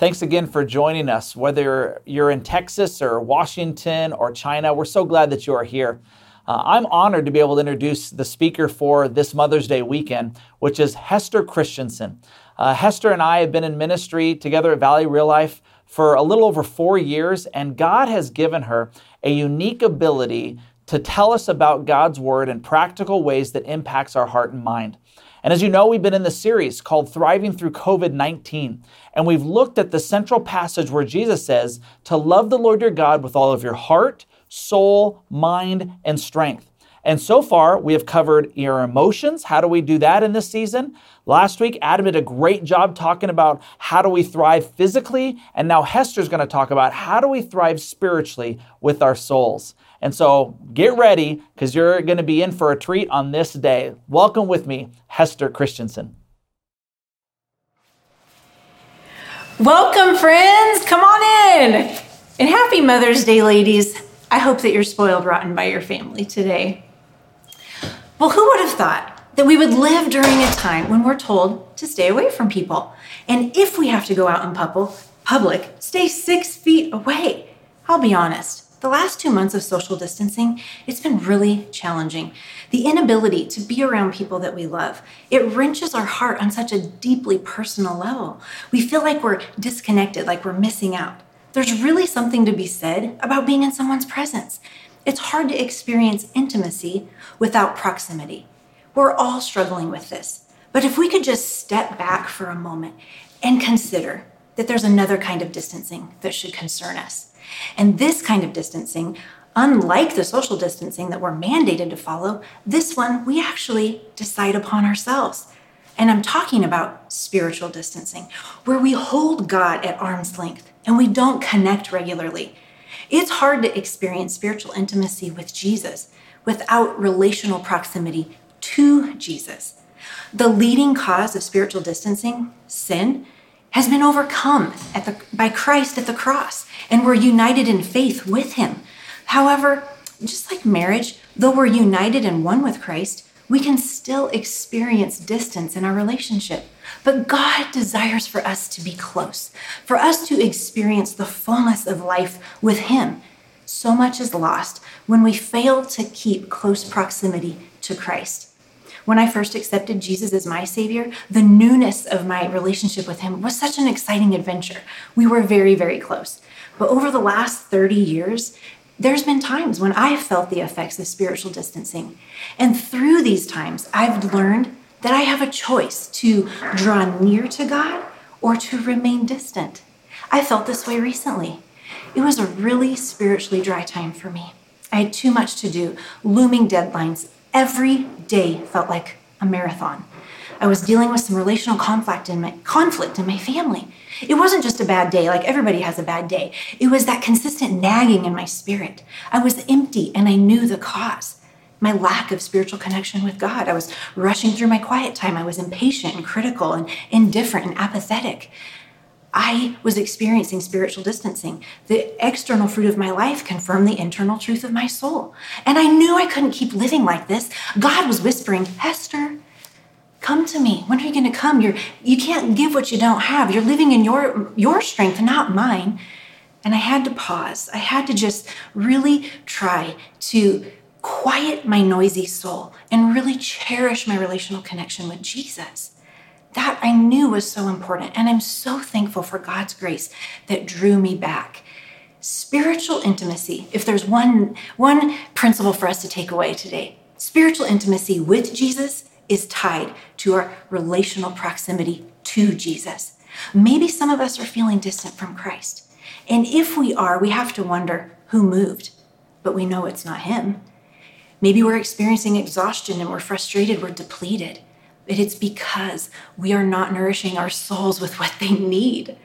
Thanks again for joining us. Whether you're in Texas or Washington or China, we're so glad that you are here. Uh, I'm honored to be able to introduce the speaker for this Mother's Day weekend, which is Hester Christensen. Uh, Hester and I have been in ministry together at Valley Real Life for a little over four years, and God has given her a unique ability to tell us about God's Word in practical ways that impacts our heart and mind. And as you know, we've been in the series called Thriving Through COVID 19. And we've looked at the central passage where Jesus says to love the Lord your God with all of your heart, soul, mind, and strength. And so far, we have covered your emotions. How do we do that in this season? Last week, Adam did a great job talking about how do we thrive physically. And now Hester's going to talk about how do we thrive spiritually with our souls. And so get ready because you're going to be in for a treat on this day. Welcome with me, Hester Christensen. Welcome, friends. Come on in. And happy Mother's Day, ladies. I hope that you're spoiled rotten by your family today. Well, who would have thought that we would live during a time when we're told to stay away from people? And if we have to go out in public, stay six feet away. I'll be honest, the last two months of social distancing, it's been really challenging. The inability to be around people that we love, it wrenches our heart on such a deeply personal level. We feel like we're disconnected, like we're missing out. There's really something to be said about being in someone's presence. It's hard to experience intimacy without proximity. We're all struggling with this. But if we could just step back for a moment and consider that there's another kind of distancing that should concern us and this kind of distancing, unlike the social distancing that we're mandated to follow, this one we actually decide upon ourselves. And I'm talking about spiritual distancing, where we hold God at arm's length and we don't connect regularly. It's hard to experience spiritual intimacy with Jesus without relational proximity to Jesus. The leading cause of spiritual distancing, sin, has been overcome the, by Christ at the cross, and we're united in faith with him. However, just like marriage, though we're united and one with Christ, we can still experience distance in our relationship. But God desires for us to be close, for us to experience the fullness of life with Him. So much is lost when we fail to keep close proximity to Christ. When I first accepted Jesus as my Savior, the newness of my relationship with Him was such an exciting adventure. We were very, very close. But over the last 30 years, there's been times when I've felt the effects of spiritual distancing. And through these times, I've learned that I have a choice to draw near to God or to remain distant. I felt this way recently. It was a really spiritually dry time for me. I had too much to do, looming deadlines, Every day felt like a marathon. I was dealing with some relational conflict in my conflict in my family. It wasn't just a bad day, like everybody has a bad day. It was that consistent nagging in my spirit. I was empty and I knew the cause. My lack of spiritual connection with God. I was rushing through my quiet time. I was impatient and critical and indifferent and apathetic. I was experiencing spiritual distancing. The external fruit of my life confirmed the internal truth of my soul. And I knew I couldn't keep living like this. God was whispering, Hester, come to me. When are you going to come? You're, you can't give what you don't have. You're living in your, your strength, not mine. And I had to pause. I had to just really try to quiet my noisy soul and really cherish my relational connection with Jesus that I knew was so important. And I'm so thankful for God's grace that drew me back. Spiritual intimacy, if there's one, one principle for us to take away today, spiritual intimacy with Jesus is tied to our relational proximity to Jesus. Maybe some of us are feeling distant from Christ. And if we are, we have to wonder who moved, but we know it's not Him. Maybe we're experiencing exhaustion and we're frustrated, we're depleted but it's because we are not nourishing our souls with what they need.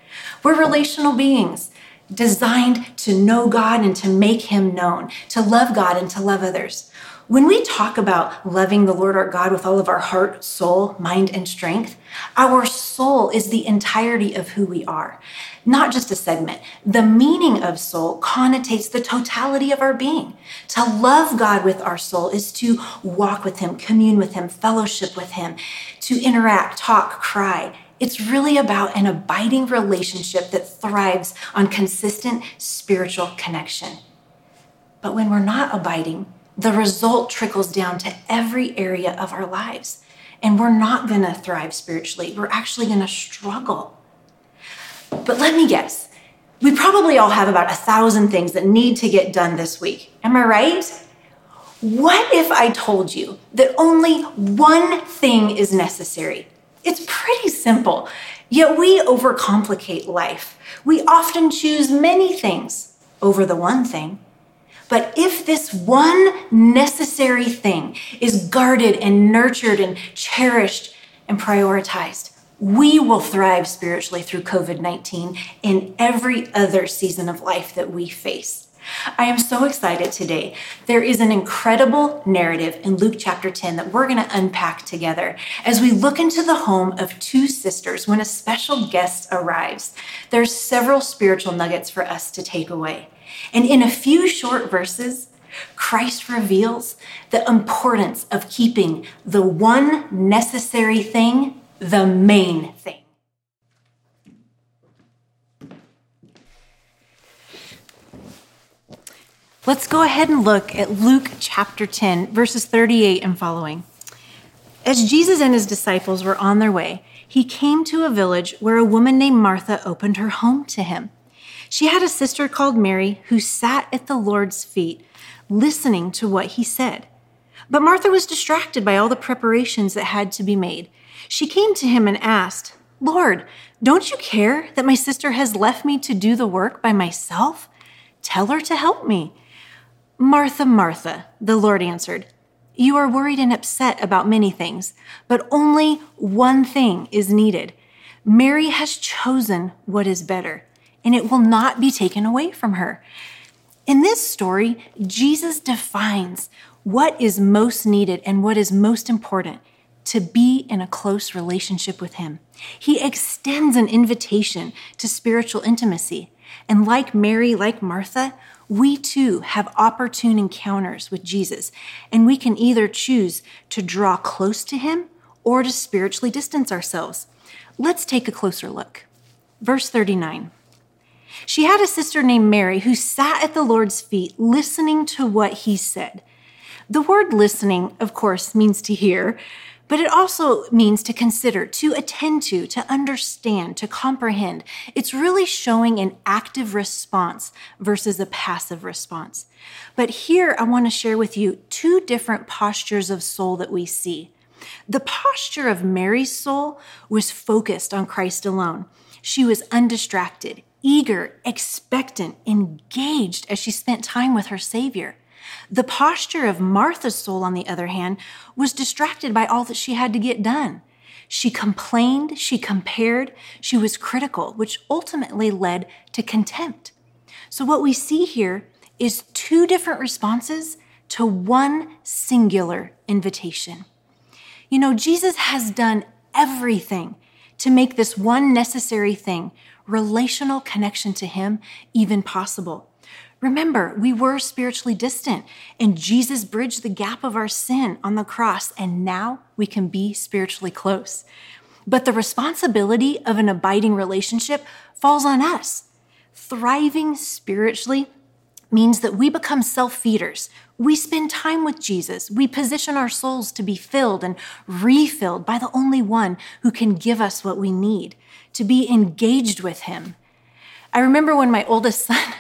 We're relational beings designed to know God and to make Him known, to love God and to love others. When we talk about loving the Lord our God with all of our heart, soul, mind, and strength, our soul is the entirety of who we are, not just a segment. The meaning of soul connotates the totality of our being. To love God with our soul is to walk with Him, commune with Him, fellowship with Him, to interact, talk, cry, It's really about an abiding relationship that thrives on consistent spiritual connection. But when we're not abiding, the result trickles down to every area of our lives. And we're not going to thrive spiritually. We're actually going to struggle. But let me guess. We probably all have about a thousand things that need to get done this week. Am I right? What if I told you that only one thing is necessary? It's pretty simple, yet we overcomplicate life. We often choose many things over the one thing. But if this one necessary thing is guarded and nurtured and cherished and prioritized, we will thrive spiritually through COVID 19 in every other season of life that we face. I am so excited today. There is an incredible narrative in Luke chapter 10 that we're going to unpack together as we look into the home of two sisters when a special guest arrives. There's several spiritual nuggets for us to take away. And in a few short verses, Christ reveals the importance of keeping the one necessary thing the main thing. Let's go ahead and look at Luke chapter 10, verses 38 and following. As Jesus and his disciples were on their way, he came to a village where a woman named Martha opened her home to him. She had a sister called Mary who sat at the Lord's feet, listening to what he said. But Martha was distracted by all the preparations that had to be made. She came to him and asked, Lord, don't you care that my sister has left me to do the work by myself? Tell her to help me. Martha, Martha, the Lord answered, You are worried and upset about many things, but only one thing is needed. Mary has chosen what is better, and it will not be taken away from her. In this story, Jesus defines what is most needed and what is most important to be in a close relationship with Him. He extends an invitation to spiritual intimacy. And like Mary, like Martha, we too have opportune encounters with Jesus, and we can either choose to draw close to him or to spiritually distance ourselves. Let's take a closer look. Verse 39. She had a sister named Mary who sat at the Lord's feet listening to what he said. The word listening, of course, means to hear, but it also means to consider, to attend to, to understand, to comprehend. It's really showing an active response versus a passive response. But here I want to share with you two different postures of soul that we see. The posture of Mary's soul was focused on Christ alone. She was undistracted, eager, expectant, engaged as she spent time with her Savior. The posture of Martha's soul, on the other hand, was distracted by all that she had to get done. She complained, she compared, she was critical, which ultimately led to contempt. So, what we see here is two different responses to one singular invitation. You know, Jesus has done everything to make this one necessary thing, relational connection to Him, even possible. Remember, we were spiritually distant, and Jesus bridged the gap of our sin on the cross, and now we can be spiritually close. But the responsibility of an abiding relationship falls on us. Thriving spiritually means that we become self feeders. We spend time with Jesus. We position our souls to be filled and refilled by the only one who can give us what we need, to be engaged with Him I remember when my oldest son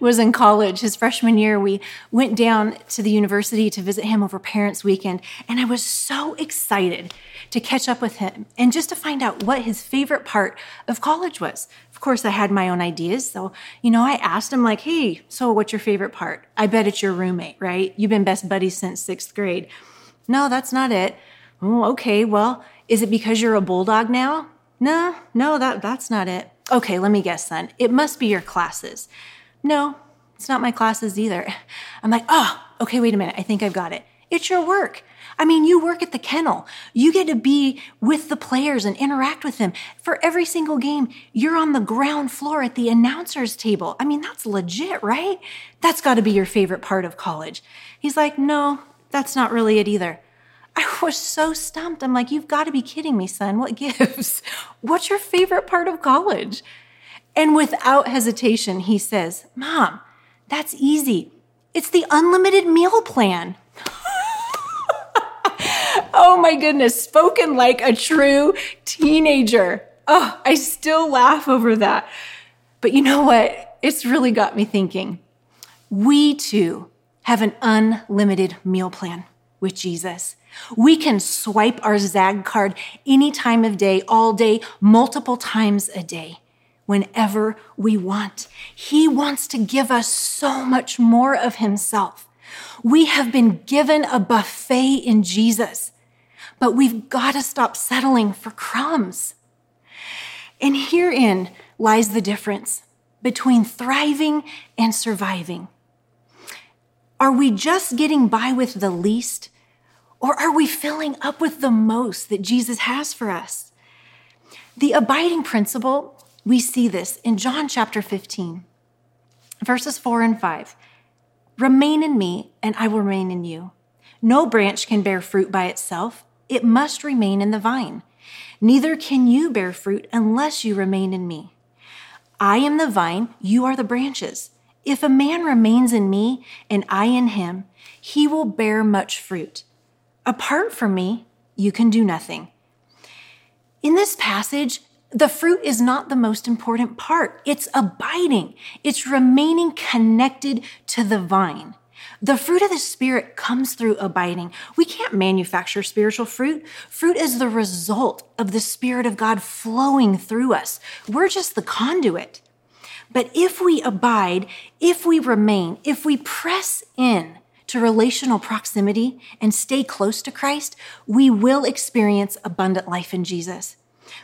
was in college, his freshman year, we went down to the university to visit him over Parents Weekend, and I was so excited to catch up with him and just to find out what his favorite part of college was. Of course, I had my own ideas, so you know, I asked him like, "Hey, so what's your favorite part?" I bet it's your roommate, right? You've been best buddies since sixth grade. No, that's not it. Oh, okay. Well, is it because you're a bulldog now? No, no, that that's not it. Okay, let me guess then. It must be your classes. No, it's not my classes either. I'm like, oh, okay, wait a minute. I think I've got it. It's your work. I mean, you work at the kennel. You get to be with the players and interact with them. For every single game, you're on the ground floor at the announcer's table. I mean, that's legit, right? That's got to be your favorite part of college. He's like, no, that's not really it either. I was so stumped. I'm like, you've got to be kidding me, son. What gives? What's your favorite part of college? And without hesitation, he says, Mom, that's easy. It's the unlimited meal plan. oh my goodness, spoken like a true teenager. Oh, I still laugh over that. But you know what? It's really got me thinking. We too have an unlimited meal plan with Jesus. We can swipe our ZAG card any time of day, all day, multiple times a day, whenever we want. He wants to give us so much more of Himself. We have been given a buffet in Jesus, but we've got to stop settling for crumbs. And herein lies the difference between thriving and surviving. Are we just getting by with the least, or are we filling up with the most that Jesus has for us? The abiding principle, we see this in John chapter 15, verses 4 and 5. Remain in me, and I will remain in you. No branch can bear fruit by itself, it must remain in the vine. Neither can you bear fruit unless you remain in me. I am the vine, you are the branches. If a man remains in me and I in him, he will bear much fruit. Apart from me, you can do nothing. In this passage, the fruit is not the most important part. It's abiding. It's remaining connected to the vine. The fruit of the Spirit comes through abiding. We can't manufacture spiritual fruit. Fruit is the result of the Spirit of God flowing through us. We're just the conduit. But if we abide, if we remain, if we press in to relational proximity and stay close to Christ, we will experience abundant life in Jesus.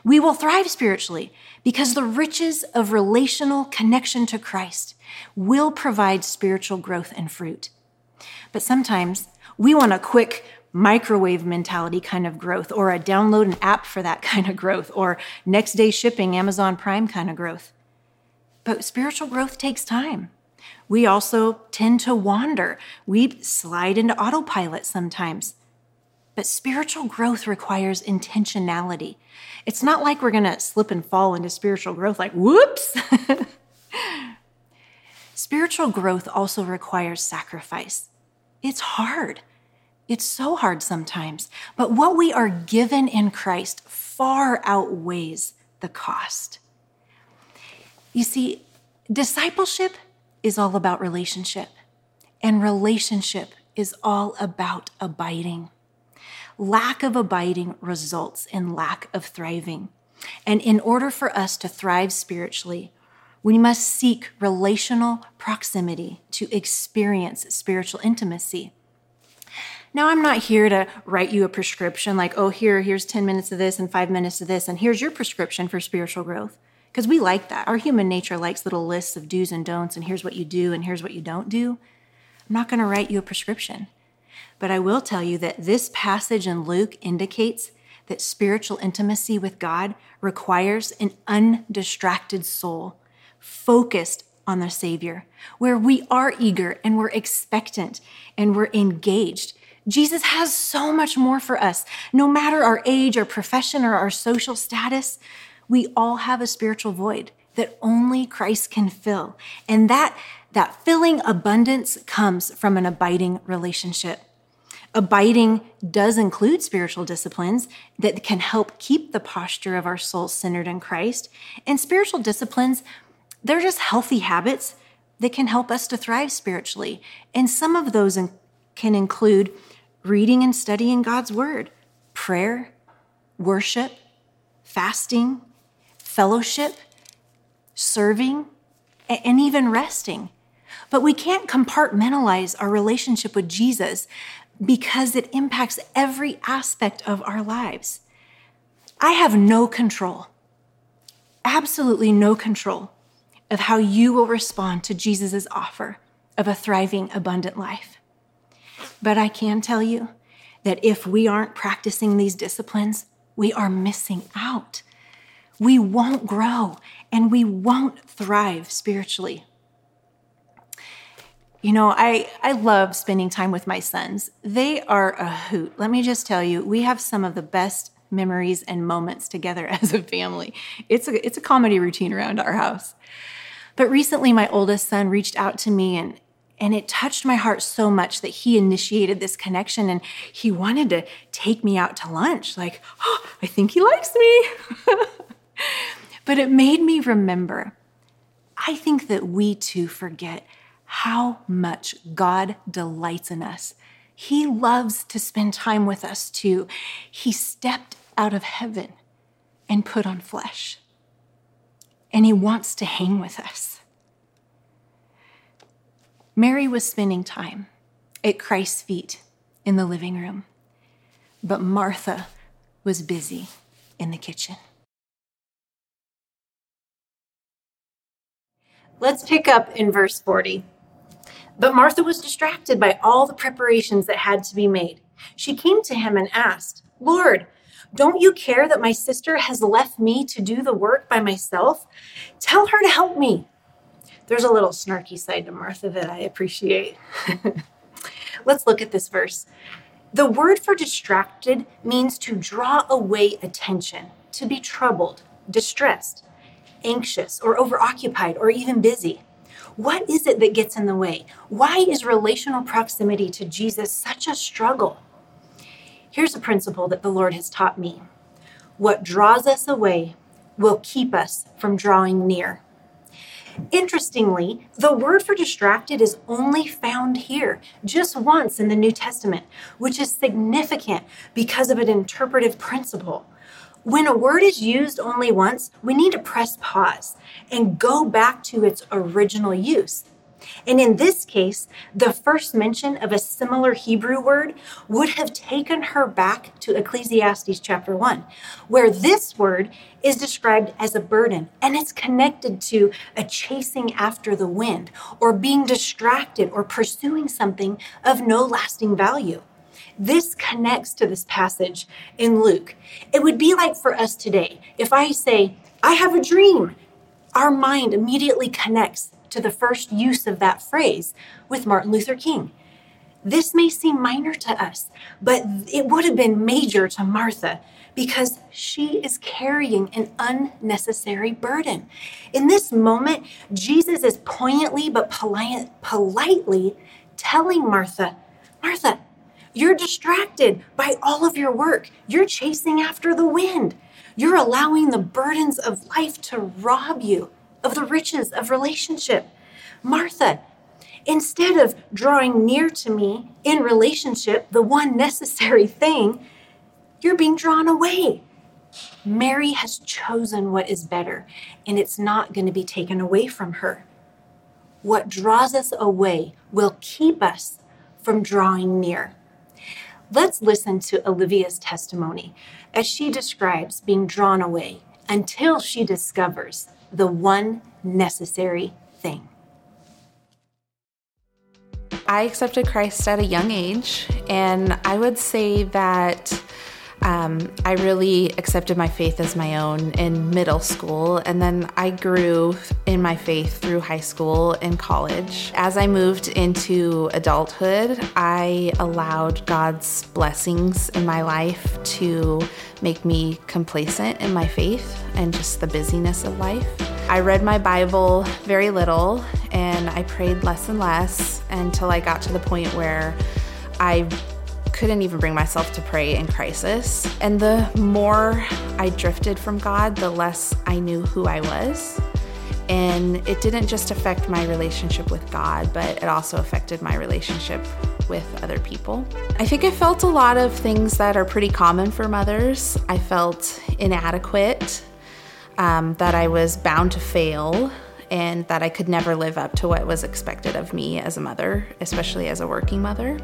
We will thrive spiritually because the riches of relational connection to Christ will provide spiritual growth and fruit. But sometimes we want a quick microwave mentality kind of growth, or a download an app for that kind of growth, or next day shipping Amazon Prime kind of growth. But spiritual growth takes time. We also tend to wander. We slide into autopilot sometimes. But spiritual growth requires intentionality. It's not like we're going to slip and fall into spiritual growth like, whoops. spiritual growth also requires sacrifice. It's hard. It's so hard sometimes. But what we are given in Christ far outweighs the cost. You see, discipleship is all about relationship, and relationship is all about abiding. Lack of abiding results in lack of thriving. And in order for us to thrive spiritually, we must seek relational proximity to experience spiritual intimacy. Now, I'm not here to write you a prescription like, oh, here, here's 10 minutes of this and five minutes of this, and here's your prescription for spiritual growth because we like that. Our human nature likes little lists of do's and don'ts, and here's what you do, and here's what you don't do. I'm not going to write you a prescription. But I will tell you that this passage in Luke indicates that spiritual intimacy with God requires an undistracted soul, focused on the Savior, where we are eager and we're expectant and we're engaged. Jesus has so much more for us. No matter our age, our profession, or our social status, we all have a spiritual void that only Christ can fill. And that, that filling abundance comes from an abiding relationship. Abiding does include spiritual disciplines that can help keep the posture of our soul centered in Christ. And spiritual disciplines, they're just healthy habits that can help us to thrive spiritually. And some of those can include reading and studying God's word, prayer, worship, fasting, fellowship, serving, and even resting. But we can't compartmentalize our relationship with Jesus because it impacts every aspect of our lives. I have no control, absolutely no control of how you will respond to Jesus' offer of a thriving, abundant life. But I can tell you that if we aren't practicing these disciplines, we are missing out we won't grow and we won't thrive spiritually. You know, I, I love spending time with my sons. They are a hoot. Let me just tell you, we have some of the best memories and moments together as a family. It's a, it's a comedy routine around our house. But recently, my oldest son reached out to me and, and it touched my heart so much that he initiated this connection and he wanted to take me out to lunch. Like, oh, I think he likes me. but it made me remember. I think that we too forget how much God delights in us. He loves to spend time with us too. He stepped out of heaven and put on flesh, and He wants to hang with us. Mary was spending time at Christ's feet in the living room, but Martha was busy in the kitchen. Let's pick up in verse 40. But Martha was distracted by all the preparations that had to be made. She came to him and asked, Lord, don't you care that my sister has left me to do the work by myself? Tell her to help me. There's a little snarky side to Martha that I appreciate. Let's look at this verse. The word for distracted means to draw away attention, to be troubled, distressed, anxious, or overoccupied, or even busy. What is it that gets in the way? Why is relational proximity to Jesus such a struggle? Here's a principle that the Lord has taught me what draws us away will keep us from drawing near. Interestingly, the word for distracted is only found here just once in the New Testament, which is significant because of an interpretive principle. When a word is used only once, we need to press pause and go back to its original use. And in this case, the first mention of a similar Hebrew word would have taken her back to Ecclesiastes chapter 1, where this word is described as a burden and it's connected to a chasing after the wind or being distracted or pursuing something of no lasting value. This connects to this passage in Luke. It would be like for us today if I say, I have a dream. Our mind immediately connects to the first use of that phrase with Martin Luther King. This may seem minor to us, but it would have been major to Martha because she is carrying an unnecessary burden. In this moment, Jesus is poignantly but polite, politely telling Martha, Martha, you're distracted by all of your work. You're chasing after the wind. You're allowing the burdens of life to rob you of the riches of relationship. Martha, instead of drawing near to me in relationship, the one necessary thing, you're being drawn away. Mary has chosen what is better, and it's not going to be taken away from her. What draws us away will keep us from drawing near. Let's listen to Olivia's testimony as she describes being drawn away until she discovers the one necessary thing. I accepted Christ at a young age, and I would say that um, I really accepted my faith as my own in middle school, and then I grew in my faith through high school and college. As I moved into adulthood, I allowed God's blessings in my life to make me complacent in my faith and just the busyness of life. I read my Bible very little and I prayed less and less until I got to the point where I couldn't even bring myself to pray in crisis. And the more I drifted from God, the less I knew who I was. And it didn't just affect my relationship with God, but it also affected my relationship with other people. I think I felt a lot of things that are pretty common for mothers. I felt inadequate, um, that I was bound to fail, and that I could never live up to what was expected of me as a mother, especially as a working mother.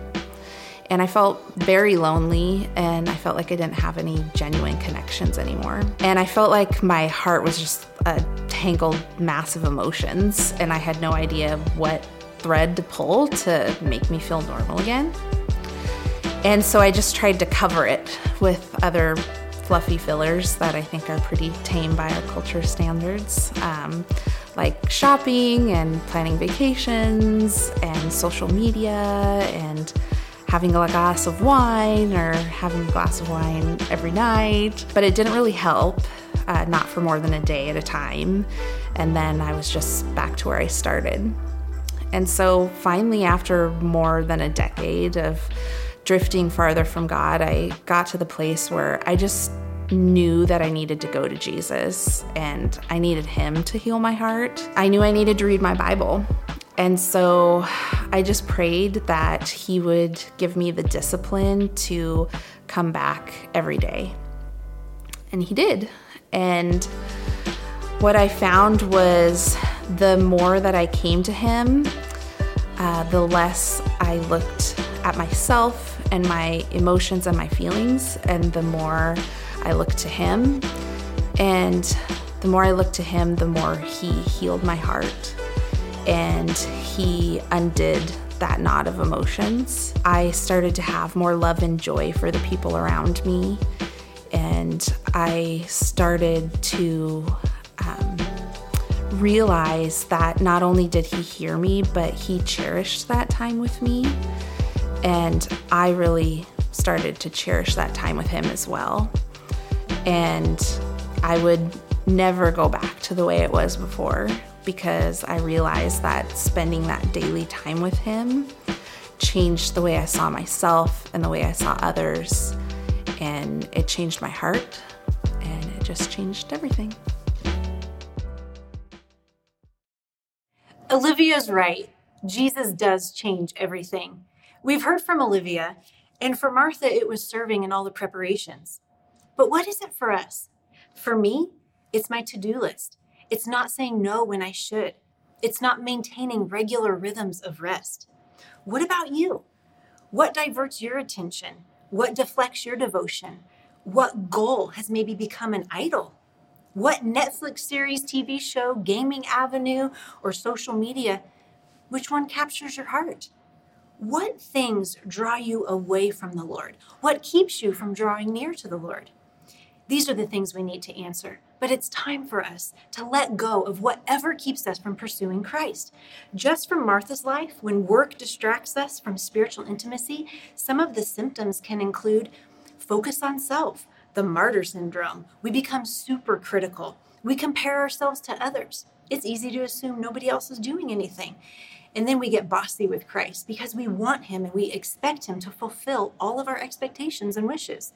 And I felt very lonely and I felt like I didn't have any genuine connections anymore. And I felt like my heart was just a tangled mass of emotions and I had no idea what thread to pull to make me feel normal again. And so I just tried to cover it with other fluffy fillers that I think are pretty tame by our culture standards. Um, like shopping and planning vacations and social media and having a glass of wine or having a glass of wine every night. But it didn't really help, uh, not for more than a day at a time. And then I was just back to where I started. And so finally, after more than a decade of drifting farther from God, I got to the place where I just knew that I needed to go to Jesus and I needed Him to heal my heart. I knew I needed to read my Bible. And so I just prayed that He would give me the discipline to come back every day. And He did. And what I found was the more that I came to Him, uh, the less I looked at myself and my emotions and my feelings, and the more I looked to Him. And the more I looked to Him, the more He healed my heart and He undid that knot of emotions. I started to have more love and joy for the people around me. And I started to um, realize that not only did He hear me, but He cherished that time with me. And I really started to cherish that time with Him as well and I would never go back to the way it was before because I realized that spending that daily time with him changed the way I saw myself and the way I saw others. And it changed my heart and it just changed everything. Olivia's right. Jesus does change everything. We've heard from Olivia, and for Martha, it was serving and all the preparations. But what is it for us? For me, it's my to do list. It's not saying no when I should. It's not maintaining regular rhythms of rest. What about you? What diverts your attention? What deflects your devotion? What goal has maybe become an idol? What Netflix series, TV show, gaming avenue, or social media, which one captures your heart? What things draw you away from the Lord? What keeps you from drawing near to the Lord? These are the things we need to answer. But it's time for us to let go of whatever keeps us from pursuing Christ. Just from Martha's life, when work distracts us from spiritual intimacy, some of the symptoms can include focus on self, the martyr syndrome. We become super critical. We compare ourselves to others. It's easy to assume nobody else is doing anything. And then we get bossy with Christ because we want Him and we expect Him to fulfill all of our expectations and wishes.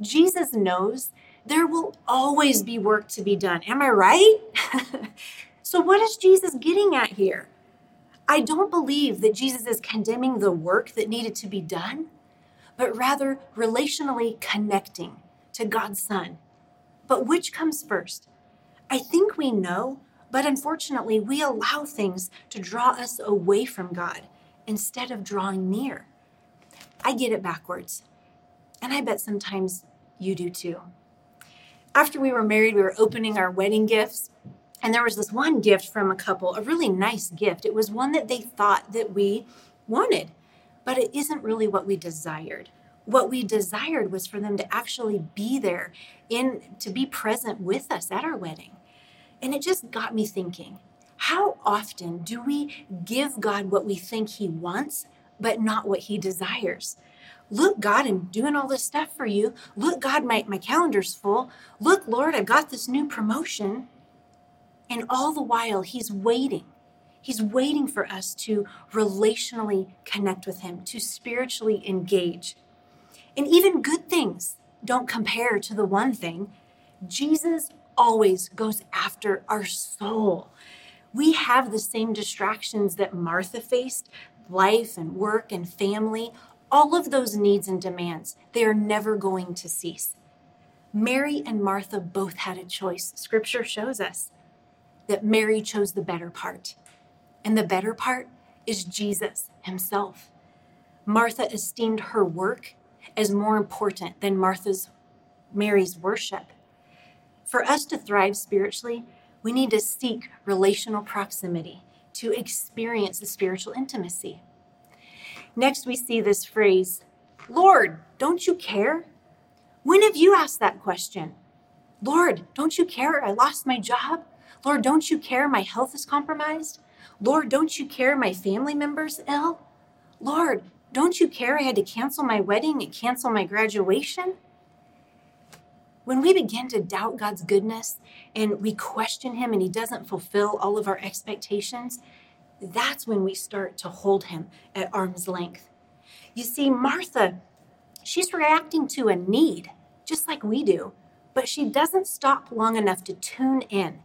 Jesus knows there will always be work to be done. Am I right? so, what is Jesus getting at here? I don't believe that Jesus is condemning the work that needed to be done, but rather relationally connecting to God's Son. But which comes first? I think we know, but unfortunately, we allow things to draw us away from God instead of drawing near. I get it backwards. And I bet sometimes you do too. After we were married, we were opening our wedding gifts, and there was this one gift from a couple, a really nice gift. It was one that they thought that we wanted, but it isn't really what we desired. What we desired was for them to actually be there in to be present with us at our wedding. And it just got me thinking, how often do we give God what we think he wants, but not what he desires? Look, God, I'm doing all this stuff for you. Look, God, my, my calendar's full. Look, Lord, I've got this new promotion. And all the while, He's waiting. He's waiting for us to relationally connect with Him, to spiritually engage. And even good things don't compare to the one thing Jesus always goes after our soul. We have the same distractions that Martha faced life and work and family all of those needs and demands, they are never going to cease. Mary and Martha both had a choice. Scripture shows us that Mary chose the better part. And the better part is Jesus himself. Martha esteemed her work as more important than Martha's Mary's worship. For us to thrive spiritually, we need to seek relational proximity to experience the spiritual intimacy. Next, we see this phrase Lord, don't you care? When have you asked that question? Lord, don't you care? I lost my job. Lord, don't you care my health is compromised? Lord, don't you care my family members ill? Lord, don't you care I had to cancel my wedding and cancel my graduation? When we begin to doubt God's goodness and we question Him and He doesn't fulfill all of our expectations, that's when we start to hold Him at arm's length. You see, Martha, she's reacting to a need, just like we do, but she doesn't stop long enough to tune in.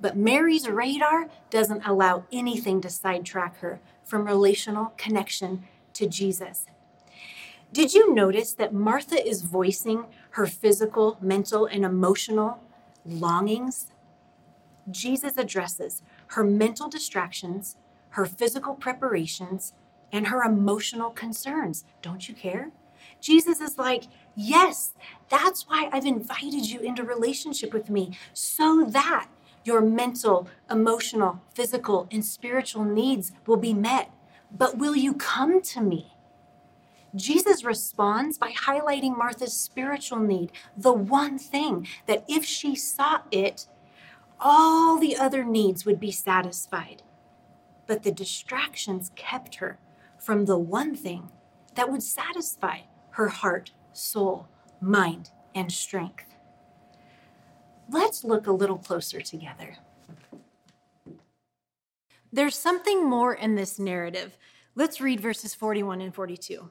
But Mary's radar doesn't allow anything to sidetrack her from relational connection to Jesus. Did you notice that Martha is voicing her physical, mental, and emotional longings? Jesus addresses her mental distractions, her physical preparations, and her emotional concerns. Don't you care? Jesus is like, Yes, that's why I've invited you into relationship with me, so that your mental, emotional, physical, and spiritual needs will be met. But will you come to me? Jesus responds by highlighting Martha's spiritual need, the one thing that if she sought it, all the other needs would be satisfied. But the distractions kept her from the one thing that would satisfy her heart, soul, mind, and strength. Let's look a little closer together. There's something more in this narrative. Let's read verses 41 and 42.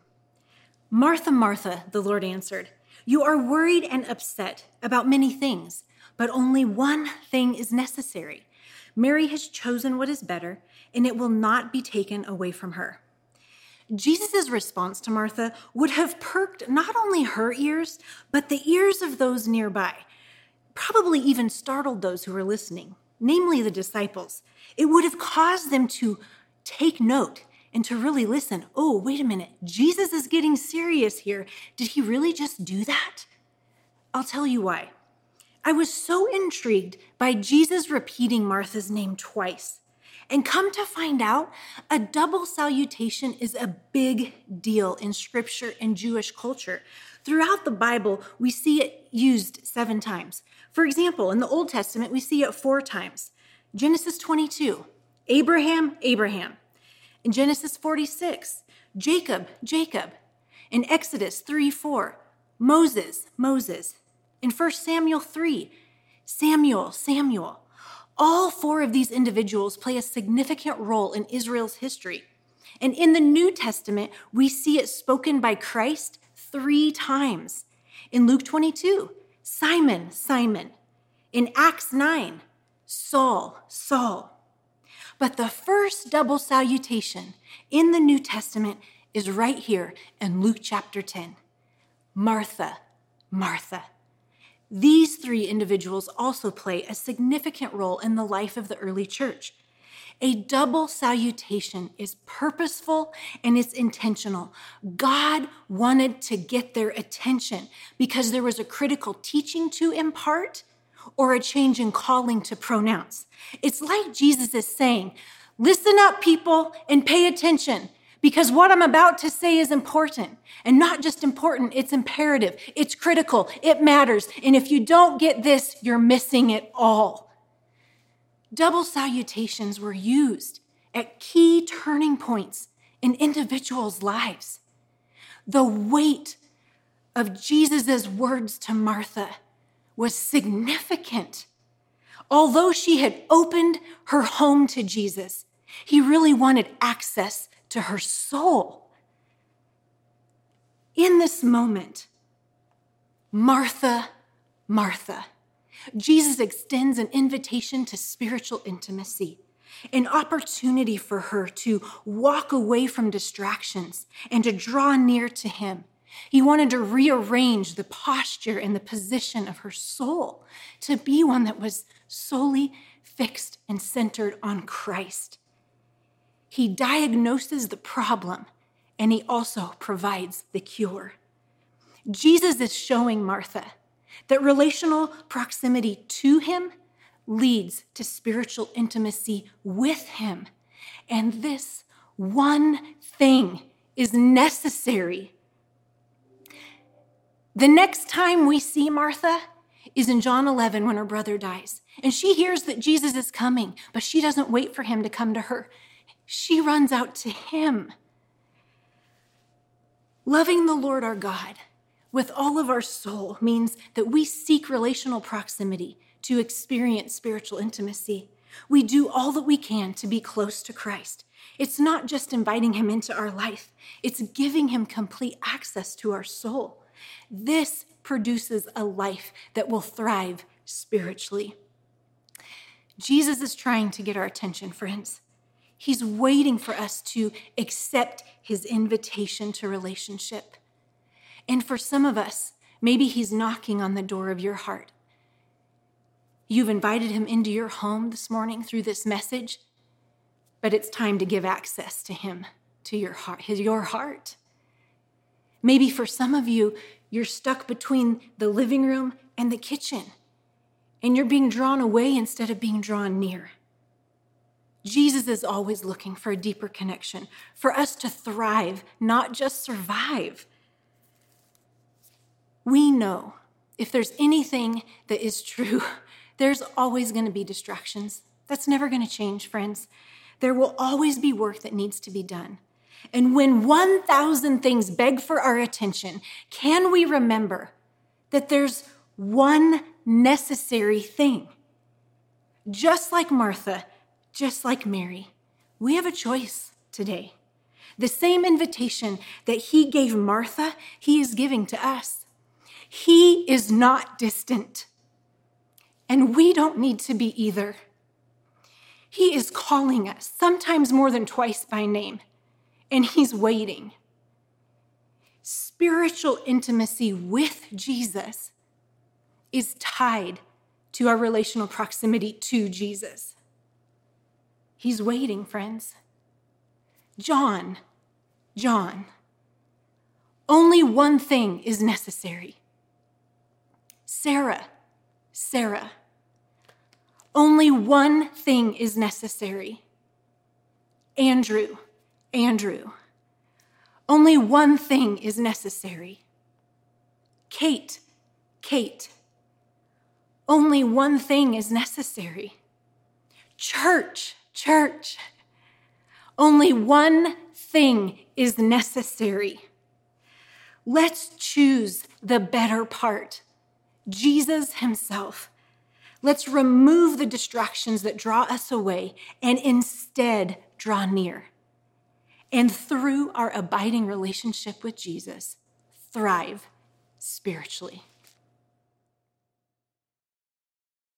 Martha, Martha, the Lord answered, You are worried and upset about many things, but only one thing is necessary. Mary has chosen what is better, and it will not be taken away from her. Jesus' response to Martha would have perked not only her ears, but the ears of those nearby, probably even startled those who were listening, namely the disciples. It would have caused them to take note and to really listen. Oh, wait a minute. Jesus is getting serious here. Did he really just do that? I'll tell you why. I was so intrigued by Jesus repeating Martha's name twice. And come to find out, a double salutation is a big deal in scripture and Jewish culture. Throughout the Bible, we see it used seven times. For example, in the Old Testament, we see it four times Genesis 22, Abraham, Abraham. In Genesis 46, Jacob, Jacob. In Exodus 3 4, Moses, Moses. In 1 Samuel 3, Samuel, Samuel. All four of these individuals play a significant role in Israel's history. And in the New Testament, we see it spoken by Christ three times. In Luke 22, Simon, Simon. In Acts 9, Saul, Saul. But the first double salutation in the New Testament is right here in Luke chapter 10 Martha, Martha. These three individuals also play a significant role in the life of the early church. A double salutation is purposeful and it's intentional. God wanted to get their attention because there was a critical teaching to impart or a change in calling to pronounce. It's like Jesus is saying, listen up, people, and pay attention because what I'm about to say is important. And not just important, it's imperative, it's critical, it matters. And if you don't get this, you're missing it all. Double salutations were used at key turning points in individuals' lives. The weight of Jesus' words to Martha was significant. Although she had opened her home to Jesus, he really wanted access to her soul. In this moment, Martha, Martha, Jesus extends an invitation to spiritual intimacy, an opportunity for her to walk away from distractions and to draw near to him he wanted to rearrange the posture and the position of her soul to be one that was solely fixed and centered on Christ. He diagnoses the problem and he also provides the cure. Jesus is showing Martha that relational proximity to him leads to spiritual intimacy with him. And this one thing is necessary the next time we see Martha, is in John 11 when her brother dies. And she hears that Jesus is coming, but she doesn't wait for him to come to her. She runs out to him. Loving the Lord our God with all of our soul means that we seek relational proximity to experience spiritual intimacy. We do all that we can to be close to Christ. It's not just inviting him into our life, it's giving him complete access to our soul. This produces a life that will thrive spiritually. Jesus is trying to get our attention, friends. He's waiting for us to accept his invitation to relationship. And for some of us, maybe he's knocking on the door of your heart. You've invited him into your home this morning through this message, but it's time to give access to him, to your heart, his, your heart. Maybe for some of you, you're stuck between the living room and the kitchen, and you're being drawn away instead of being drawn near. Jesus is always looking for a deeper connection, for us to thrive, not just survive. We know if there's anything that is true, there's always going to be distractions. That's never going to change, friends. There will always be work that needs to be done. And when 1,000 things beg for our attention, can we remember that there's one necessary thing? Just like Martha, just like Mary, we have a choice today. The same invitation that he gave Martha, he is giving to us. He is not distant, and we don't need to be either. He is calling us, sometimes more than twice by name and he's waiting. Spiritual intimacy with Jesus is tied to our relational proximity to Jesus. He's waiting, friends. John, John, only one thing is necessary. Sarah, Sarah, only one thing is necessary. Andrew, Andrew, only one thing is necessary. Kate, Kate, only one thing is necessary. Church, church, only one thing is necessary. Let's choose the better part Jesus Himself. Let's remove the distractions that draw us away and instead draw near and through our abiding relationship with Jesus, thrive spiritually.